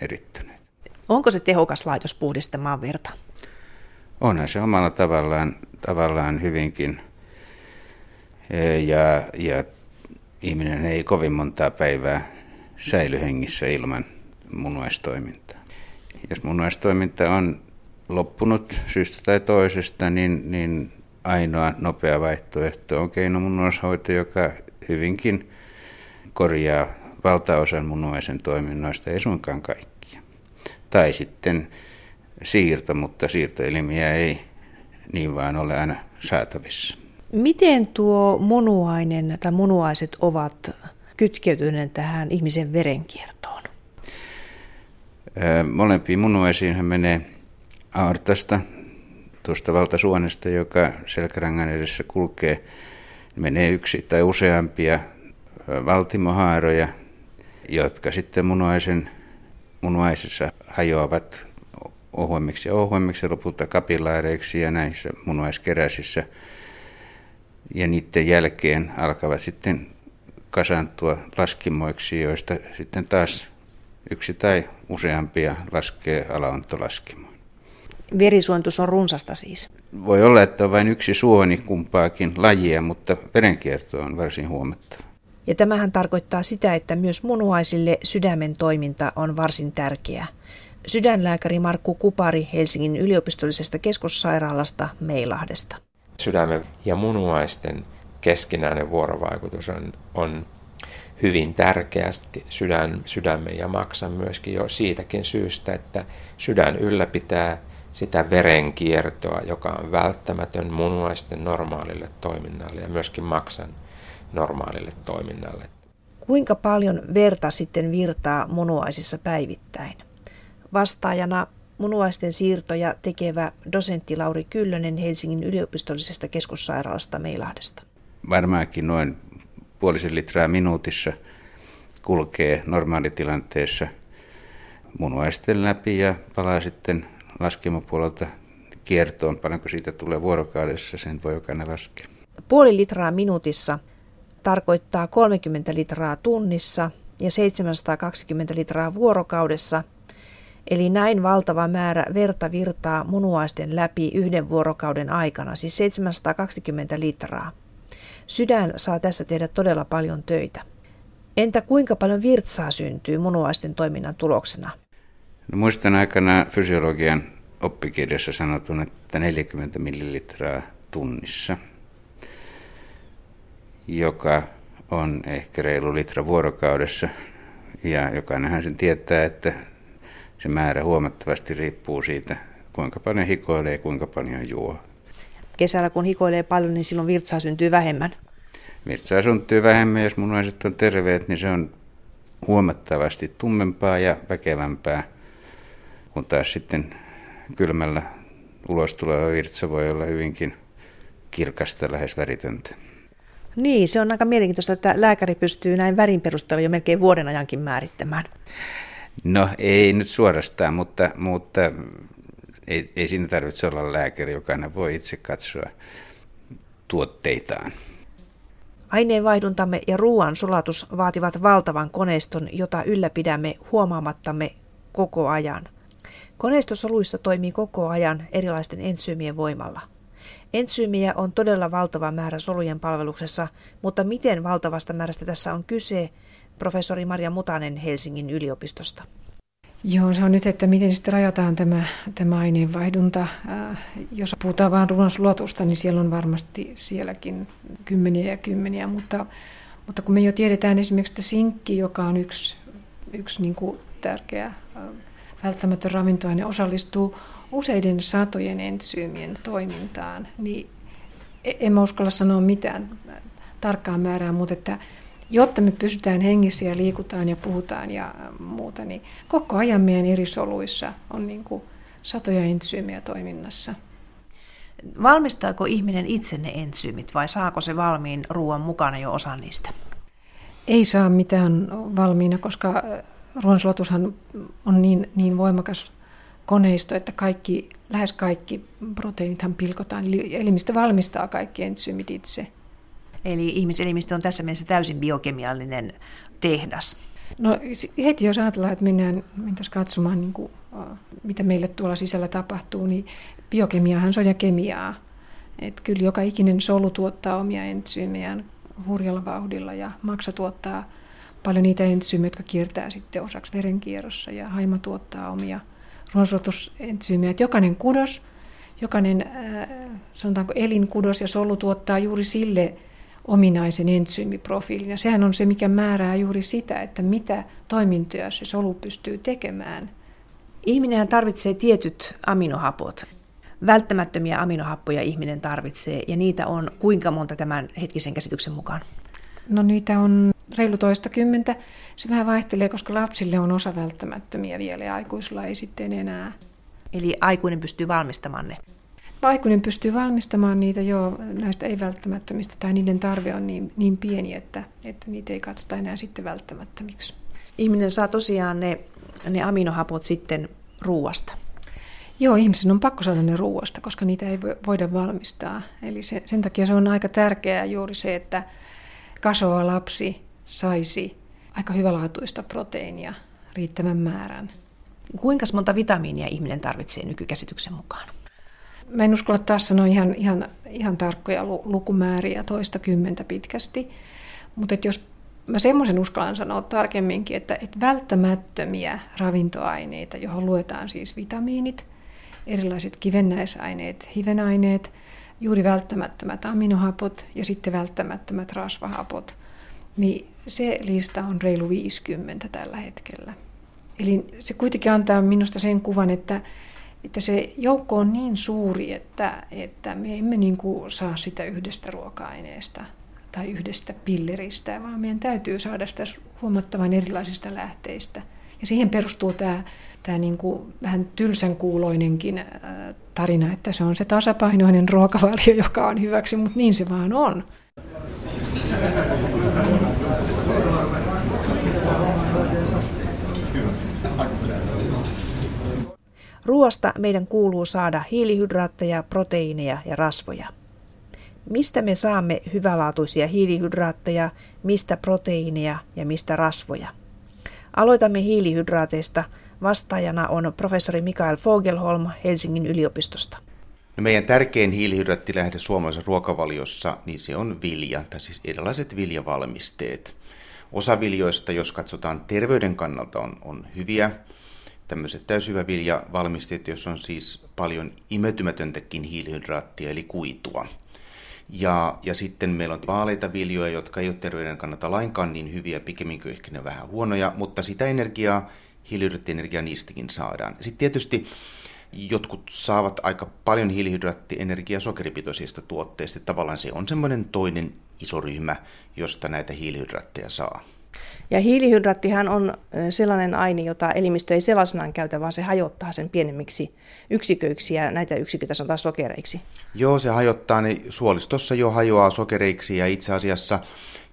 Speaker 5: erittäneet.
Speaker 1: Onko se tehokas laitos puhdistamaan verta?
Speaker 5: Onhan se omalla tavallaan, tavallaan hyvinkin. Ja, ja ihminen ei kovin montaa päivää säily hengissä ilman munuaistoimintaa. Jos munuaistoiminta on loppunut syystä tai toisesta, niin, niin ainoa nopea vaihtoehto on keinomunuaishoito, joka hyvinkin korjaa valtaosan munuaisen toiminnoista, ei suinkaan kaikkia. Tai sitten siirto, mutta siirtoelimiä ei niin vaan ole aina saatavissa.
Speaker 1: Miten tuo munuainen tai munuaiset ovat kytkeytyneet tähän ihmisen verenkiertoon?
Speaker 5: Molempiin munuaisiin menee aortasta, tuosta valtasuonesta, joka selkärangan edessä kulkee. Menee yksi tai useampia valtimohaaroja, jotka sitten munuaisen, munuaisessa hajoavat ohuemmiksi ja ohuemmiksi lopulta kapillaareiksi ja näissä munuaiskeräisissä – ja niiden jälkeen alkavat sitten kasantua laskimoiksi, joista sitten taas yksi tai useampia laskee alaontolaskimoon.
Speaker 1: Verisuonitus on runsasta siis?
Speaker 5: Voi olla, että on vain yksi suoni kumpaakin lajia, mutta verenkierto on varsin huomattava.
Speaker 1: Ja tämähän tarkoittaa sitä, että myös munuaisille sydämen toiminta on varsin tärkeää. Sydänlääkäri Markku Kupari Helsingin yliopistollisesta keskussairaalasta Meilahdesta
Speaker 6: sydämen ja munuaisten keskinäinen vuorovaikutus on, on hyvin tärkeästi sydän, sydämen ja maksan myöskin jo siitäkin syystä, että sydän ylläpitää sitä verenkiertoa, joka on välttämätön munuaisten normaalille toiminnalle ja myöskin maksan normaalille toiminnalle.
Speaker 1: Kuinka paljon verta sitten virtaa munuaisissa päivittäin? Vastaajana munuaisten siirtoja tekevä dosentti Lauri Kyllönen Helsingin yliopistollisesta keskussairaalasta Meilahdesta.
Speaker 5: Varmaankin noin puolisen litraa minuutissa kulkee normaalitilanteessa munuaisten läpi ja palaa sitten laskemapuolelta kiertoon. Paljonko siitä tulee vuorokaudessa, sen voi jokainen laskea.
Speaker 1: Puoli litraa minuutissa tarkoittaa 30 litraa tunnissa ja 720 litraa vuorokaudessa. Eli näin valtava määrä verta virtaa munuaisten läpi yhden vuorokauden aikana, siis 720 litraa. Sydän saa tässä tehdä todella paljon töitä. Entä kuinka paljon virtsaa syntyy munuaisten toiminnan tuloksena?
Speaker 5: No, muistan aikana fysiologian oppikirjassa sanotun, että 40 millilitraa tunnissa, joka on ehkä reilu litra vuorokaudessa. Ja jokainenhan sen tietää, että se määrä huomattavasti riippuu siitä, kuinka paljon hikoilee ja kuinka paljon juo.
Speaker 1: Kesällä kun hikoilee paljon, niin silloin virtsaa syntyy vähemmän.
Speaker 5: Virtsaa syntyy vähemmän, jos munaiset on terveet, niin se on huomattavasti tummempaa ja väkevämpää, kun taas sitten kylmällä ulos tuleva virtsa voi olla hyvinkin kirkasta, lähes väritöntä.
Speaker 1: Niin, se on aika mielenkiintoista, että lääkäri pystyy näin värin perusteella jo melkein vuoden ajankin määrittämään.
Speaker 5: No ei nyt suorastaan, mutta, mutta ei, ei siinä tarvitse olla lääkäri, jokainen voi itse katsoa tuotteitaan.
Speaker 1: Aineenvaihduntamme ja ruoan sulatus vaativat valtavan koneiston, jota ylläpidämme huomaamattamme koko ajan. Koneisto soluissa toimii koko ajan erilaisten entsyymien voimalla. Entsyymiä on todella valtava määrä solujen palveluksessa, mutta miten valtavasta määrästä tässä on kyse, professori Maria Mutanen Helsingin yliopistosta.
Speaker 4: Joo, se on nyt, että miten sitten rajataan tämä, tämä aineenvaihdunta. Äh, jos puhutaan vain ruoansulatusta, niin siellä on varmasti sielläkin kymmeniä ja kymmeniä, mutta, mutta kun me jo tiedetään esimerkiksi, että sinkki, joka on yksi, yksi niin kuin tärkeä äh, välttämätön ravintoaine, osallistuu useiden satojen entsyymien toimintaan, niin e-, en mä uskalla sanoa mitään tarkkaa määrää, mutta että jotta me pysytään hengissä ja liikutaan ja puhutaan ja muuta, niin koko ajan meidän eri soluissa on niin kuin satoja entsyymejä toiminnassa.
Speaker 1: Valmistaako ihminen itse ne entsyymit vai saako se valmiin ruoan mukana jo osa niistä?
Speaker 4: Ei saa mitään valmiina, koska ruoansulatushan on niin, niin voimakas koneisto, että kaikki, lähes kaikki proteiinithan pilkotaan. Eli elimistö valmistaa kaikki entsyymit itse.
Speaker 1: Eli ihmiselimistö on tässä mielessä täysin biokemiallinen tehdas.
Speaker 4: No heti jos ajatellaan, että mennään, mentäisiin katsomaan, niin kuin, mitä meille tuolla sisällä tapahtuu, niin biokemiahan se on ja kemiaa. Et kyllä joka ikinen solu tuottaa omia entsyymejään hurjalla vauhdilla ja maksa tuottaa paljon niitä entsyymejä, jotka kiertää sitten osaksi verenkierrossa ja haima tuottaa omia ruoansuotusentsyymejä. Jokainen kudos, jokainen sanotaanko elinkudos ja solu tuottaa juuri sille ominaisen entsyymiprofiilin. Ja sehän on se, mikä määrää juuri sitä, että mitä toimintoja se solu pystyy tekemään.
Speaker 1: Ihminen tarvitsee tietyt aminohapot. Välttämättömiä aminohappoja ihminen tarvitsee, ja niitä on kuinka monta tämän hetkisen käsityksen mukaan?
Speaker 4: No niitä on reilu toista kymmentä. Se vähän vaihtelee, koska lapsille on osa välttämättömiä vielä ja aikuisilla ei sitten enää.
Speaker 1: Eli aikuinen pystyy valmistamaan ne?
Speaker 4: aikuinen pystyy valmistamaan niitä jo näistä ei-välttämättömistä tai niiden tarve on niin, niin pieni, että, että niitä ei katsota enää sitten välttämättömiksi.
Speaker 1: Ihminen saa tosiaan ne, ne aminohapot sitten ruuasta.
Speaker 4: Joo, ihmisen on pakko saada ne ruuasta, koska niitä ei voida valmistaa. Eli se, sen takia se on aika tärkeää juuri se, että kasvava lapsi saisi aika hyvälaatuista proteiinia riittävän määrän.
Speaker 1: Kuinka monta vitamiinia ihminen tarvitsee nykykäsityksen mukaan?
Speaker 4: Mä en uskalla taas sanoa ihan, ihan, ihan tarkkoja lukumääriä toista kymmentä pitkästi, mutta jos mä semmoisen uskallan sanoa tarkemminkin, että, että välttämättömiä ravintoaineita, johon luetaan siis vitamiinit, erilaiset kivennäisaineet, hivenaineet, juuri välttämättömät aminohapot ja sitten välttämättömät rasvahapot, niin se lista on reilu 50 tällä hetkellä. Eli se kuitenkin antaa minusta sen kuvan, että, että se joukko on niin suuri, että, että me emme niin kuin saa sitä yhdestä ruoka-aineesta tai yhdestä pilleristä, vaan meidän täytyy saada sitä huomattavan erilaisista lähteistä. Ja siihen perustuu tämä, tämä niin kuin vähän tylsän kuuloinenkin äh, tarina, että se on se tasapainoinen ruokavalio, joka on hyväksi, mutta niin se vaan on.
Speaker 1: Ruoasta meidän kuuluu saada hiilihydraatteja, proteiineja ja rasvoja. Mistä me saamme hyvälaatuisia hiilihydraatteja, mistä proteiineja ja mistä rasvoja? Aloitamme hiilihydraateista. Vastaajana on professori Mikael Fogelholm Helsingin yliopistosta.
Speaker 7: No meidän tärkein hiilihydraattilähde suomalaisessa ruokavaliossa, niin se on vilja, tai siis erilaiset viljavalmisteet. Osa viljoista, jos katsotaan terveyden kannalta, on, on hyviä. Tämmöiset täysjyväviljavalmisteet, jos on siis paljon imetymätöntäkin hiilihydraattia, eli kuitua. Ja, ja sitten meillä on vaaleita viljoja, jotka ei ole terveyden kannalta lainkaan niin hyviä, pikemminkin ehkä ne vähän huonoja, mutta sitä energiaa, hiilihydraattienergiaa niistäkin saadaan. Sitten tietysti jotkut saavat aika paljon hiilihydraattienergiaa sokeripitoisista tuotteista. Tavallaan se on semmoinen toinen iso ryhmä, josta näitä hiilihydraatteja saa.
Speaker 1: Ja hiilihydraattihan on sellainen aine, jota elimistö ei sellaisenaan käytä, vaan se hajottaa sen pienemmiksi yksiköiksi ja näitä yksiköitä sanotaan sokereiksi.
Speaker 7: Joo, se hajottaa ne suolistossa jo hajoaa sokereiksi ja itse asiassa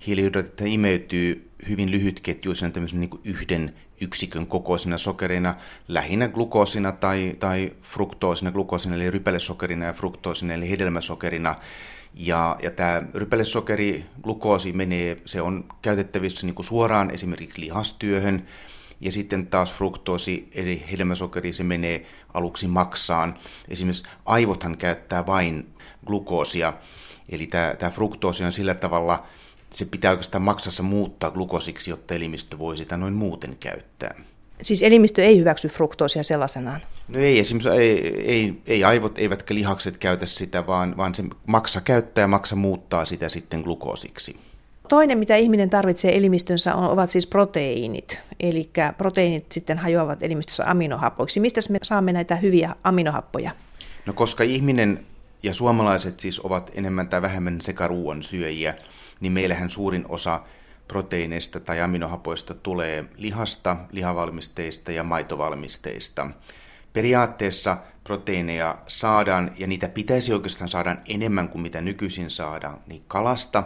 Speaker 7: hiilihydraatit imeytyy hyvin lyhytketjuisena tämmöisen niin yhden yksikön kokoisina sokerina, lähinnä glukoosina tai, tai fruktoosina, glukoosina eli rypälesokerina ja fruktoosina eli hedelmäsokerina. Ja, ja tämä rypälesokeri, glukoosi menee, se on käytettävissä niin suoraan esimerkiksi lihastyöhön, ja sitten taas fruktoosi eli hedelmäsokeri, se menee aluksi maksaan. Esimerkiksi aivothan käyttää vain glukoosia, eli tämä, tämä fruktoosi on sillä tavalla, se pitää oikeastaan maksassa muuttaa glukosiksi, jotta elimistö voi sitä noin muuten käyttää.
Speaker 1: Siis elimistö ei hyväksy fruktoosia sellaisenaan?
Speaker 7: No ei, esimerkiksi ei, ei, ei aivot eivätkä lihakset käytä sitä, vaan, vaan se maksa käyttää ja maksa muuttaa sitä sitten glukoosiksi.
Speaker 1: Toinen, mitä ihminen tarvitsee elimistönsä, on, ovat siis proteiinit. Eli proteiinit sitten hajoavat elimistössä aminohappoiksi. Mistä me saamme näitä hyviä aminohappoja?
Speaker 7: No koska ihminen ja suomalaiset siis ovat enemmän tai vähemmän sekä ruoan syöjiä, niin meillähän suurin osa proteiineista tai aminohapoista tulee lihasta, lihavalmisteista ja maitovalmisteista. Periaatteessa proteiineja saadaan, ja niitä pitäisi oikeastaan saada enemmän kuin mitä nykyisin saadaan, niin kalasta.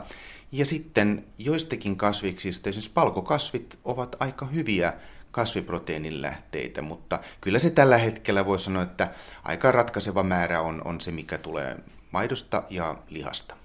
Speaker 7: Ja sitten joistakin kasviksista, esimerkiksi palkokasvit, ovat aika hyviä kasviproteiinin lähteitä, mutta kyllä se tällä hetkellä voi sanoa, että aika ratkaiseva määrä on, on se, mikä tulee maidosta ja lihasta.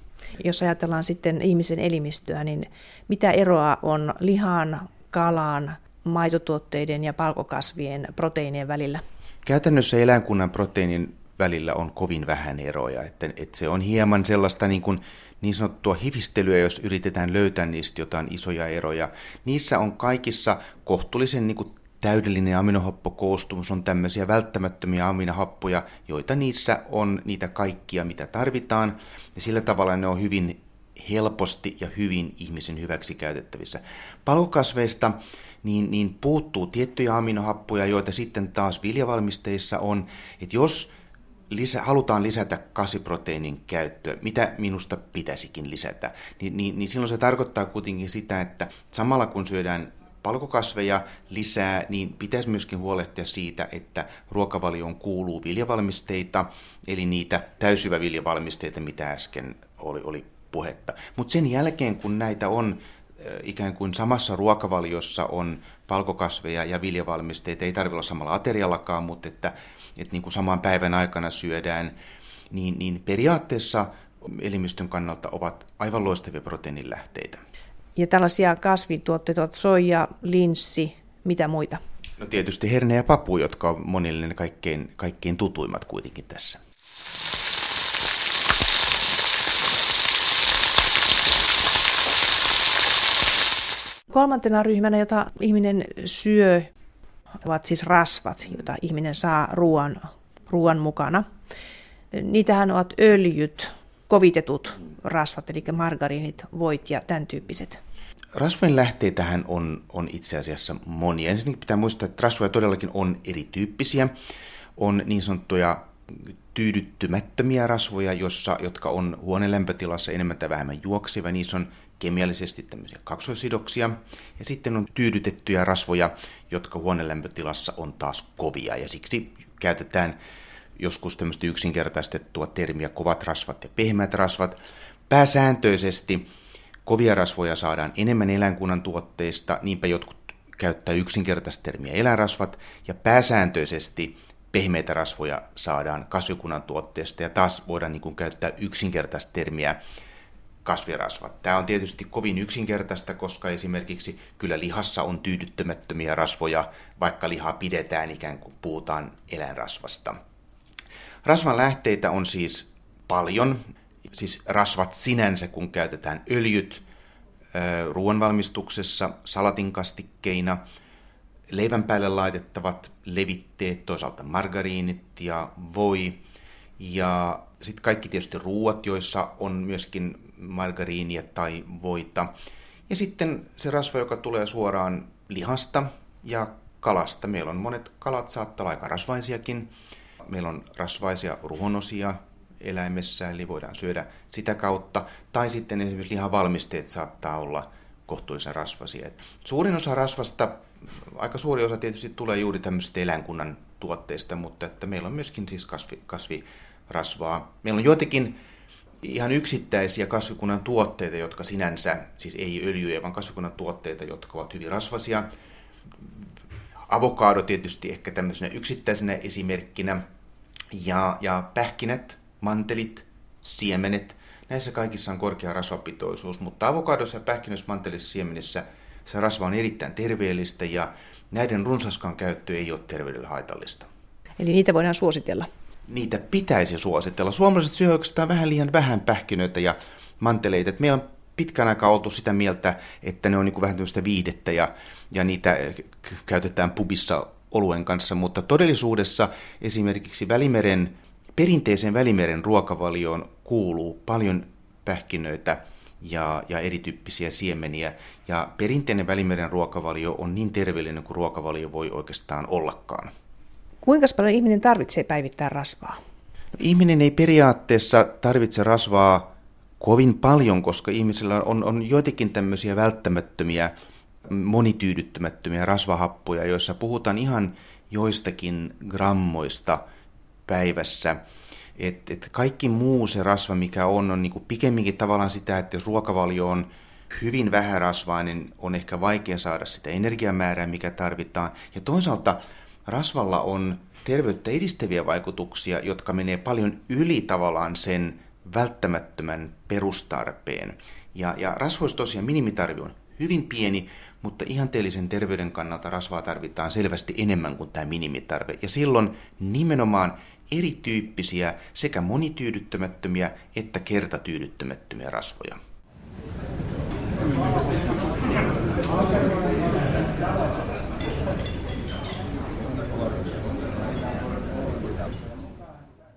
Speaker 1: Jos ajatellaan sitten ihmisen elimistöä, niin mitä eroa on lihan, kalan, maitotuotteiden ja palkokasvien proteiinien välillä?
Speaker 7: Käytännössä eläinkunnan proteiinin välillä on kovin vähän eroja. Että, että se on hieman sellaista niin, kuin, niin sanottua hifistelyä, jos yritetään löytää niistä jotain isoja eroja. Niissä on kaikissa kohtuullisen niin kuin täydellinen aminohappokoostumus on tämmöisiä välttämättömiä aminohappoja, joita niissä on niitä kaikkia, mitä tarvitaan, ja sillä tavalla ne on hyvin helposti ja hyvin ihmisen hyväksi käytettävissä. Palokasveista niin, niin puuttuu tiettyjä aminohappoja, joita sitten taas viljavalmisteissa on, että jos lisä, halutaan lisätä kasviproteiinin käyttöä, mitä minusta pitäisikin lisätä, niin, niin, niin silloin se tarkoittaa kuitenkin sitä, että samalla kun syödään palkokasveja lisää, niin pitäisi myöskin huolehtia siitä, että ruokavalioon kuuluu viljavalmisteita, eli niitä täysyväviljavalmisteita, mitä äsken oli, oli puhetta. Mutta sen jälkeen, kun näitä on ikään kuin samassa ruokavaliossa on palkokasveja ja viljavalmisteita, ei tarvitse olla samalla ateriallakaan, mutta että, että niin kuin saman päivän aikana syödään, niin, niin periaatteessa elimistön kannalta ovat aivan loistavia proteiinilähteitä.
Speaker 1: Ja tällaisia kasvituotteita ovat soija, linssi, mitä muita?
Speaker 7: No tietysti herne ja papu, jotka on monille ne kaikkein, kaikkein tutuimmat kuitenkin tässä.
Speaker 1: Kolmantena ryhmänä, jota ihminen syö, ovat siis rasvat, joita ihminen saa ruoan, ruoan mukana. Niitähän ovat öljyt, kovitetut rasvat, eli margariinit, voit ja tämän tyyppiset?
Speaker 7: Rasvojen lähteitähän on, on itse asiassa monia. Ensinnäkin pitää muistaa, että rasvoja todellakin on erityyppisiä. On niin sanottuja tyydyttymättömiä rasvoja, jossa, jotka on huoneen lämpötilassa enemmän tai vähemmän juoksiva. Niissä on kemiallisesti tämmöisiä kaksoisidoksia. Ja sitten on tyydytettyjä rasvoja, jotka huoneen lämpötilassa on taas kovia. Ja siksi käytetään joskus tämmöistä yksinkertaistettua termiä kovat rasvat ja pehmeät rasvat. Pääsääntöisesti kovia rasvoja saadaan enemmän eläinkunnan tuotteista, niinpä jotkut käyttää yksinkertaista termiä eläinrasvat, ja pääsääntöisesti pehmeitä rasvoja saadaan kasvikunnan tuotteesta, ja taas voidaan niin kuin käyttää yksinkertaista termiä kasvirasvat. Tämä on tietysti kovin yksinkertaista, koska esimerkiksi kyllä lihassa on tyydyttämättömiä rasvoja, vaikka lihaa pidetään ikään kuin puhutaan eläinrasvasta. Rasvan lähteitä on siis paljon, siis rasvat sinänsä, kun käytetään öljyt ruoanvalmistuksessa, salatinkastikkeina, leivän päälle laitettavat levitteet, toisaalta margariinit ja voi, ja sitten kaikki tietysti ruuat, joissa on myöskin margariinia tai voita. Ja sitten se rasva, joka tulee suoraan lihasta ja kalasta. Meillä on monet kalat, saattaa olla aika rasvaisiakin. Meillä on rasvaisia ruhonosia eläimessä, eli voidaan syödä sitä kautta. Tai sitten esimerkiksi lihavalmisteet saattaa olla kohtuullisen rasvaisia. Suurin osa rasvasta, aika suuri osa tietysti tulee juuri tämmöisistä eläinkunnan tuotteista, mutta että meillä on myöskin siis kasvi, kasvirasvaa. Meillä on joitakin ihan yksittäisiä kasvikunnan tuotteita, jotka sinänsä, siis ei öljyjä, vaan kasvikunnan tuotteita, jotka ovat hyvin rasvasia. Avokaado tietysti ehkä tämmöisenä yksittäisenä esimerkkinä. Ja, ja pähkinät, mantelit, siemenet, näissä kaikissa on korkea rasvapitoisuus, mutta avokadossa ja pähkinöissä, mantelissa, siemenissä se rasva on erittäin terveellistä ja näiden runsaskaan käyttö ei ole terveydelle haitallista.
Speaker 1: Eli niitä voidaan suositella?
Speaker 7: Niitä pitäisi suositella. Suomalaiset syövät oikeastaan vähän liian vähän pähkinöitä ja manteleita. Meillä on pitkän aikaa oltu sitä mieltä, että ne on niin kuin vähän tämmöistä viihdettä ja, ja niitä käytetään pubissa oluen kanssa, mutta todellisuudessa esimerkiksi Välimeren, perinteisen Välimeren ruokavalioon kuuluu paljon pähkinöitä ja, ja erityyppisiä siemeniä. Ja perinteinen Välimeren ruokavalio on niin terveellinen kuin ruokavalio voi oikeastaan ollakaan.
Speaker 1: Kuinka paljon ihminen tarvitsee päivittää rasvaa?
Speaker 7: No, ihminen ei periaatteessa tarvitse rasvaa kovin paljon, koska ihmisellä on, on joitakin tämmöisiä välttämättömiä, monityydyttämättömiä rasvahappoja, joissa puhutaan ihan joistakin grammoista päivässä. Et, et kaikki muu se rasva, mikä on, on niinku pikemminkin tavallaan sitä, että jos ruokavalio on hyvin vähärasvainen, on ehkä vaikea saada sitä energiamäärää, mikä tarvitaan. Ja toisaalta rasvalla on terveyttä edistäviä vaikutuksia, jotka menee paljon yli tavallaan sen välttämättömän perustarpeen. Ja, ja rasvoissa tosiaan minimitarve on hyvin pieni, mutta ihanteellisen terveyden kannalta rasvaa tarvitaan selvästi enemmän kuin tämä minimitarve. Ja silloin nimenomaan erityyppisiä sekä monityydyttämättömiä että kertatyydyttämättömiä rasvoja.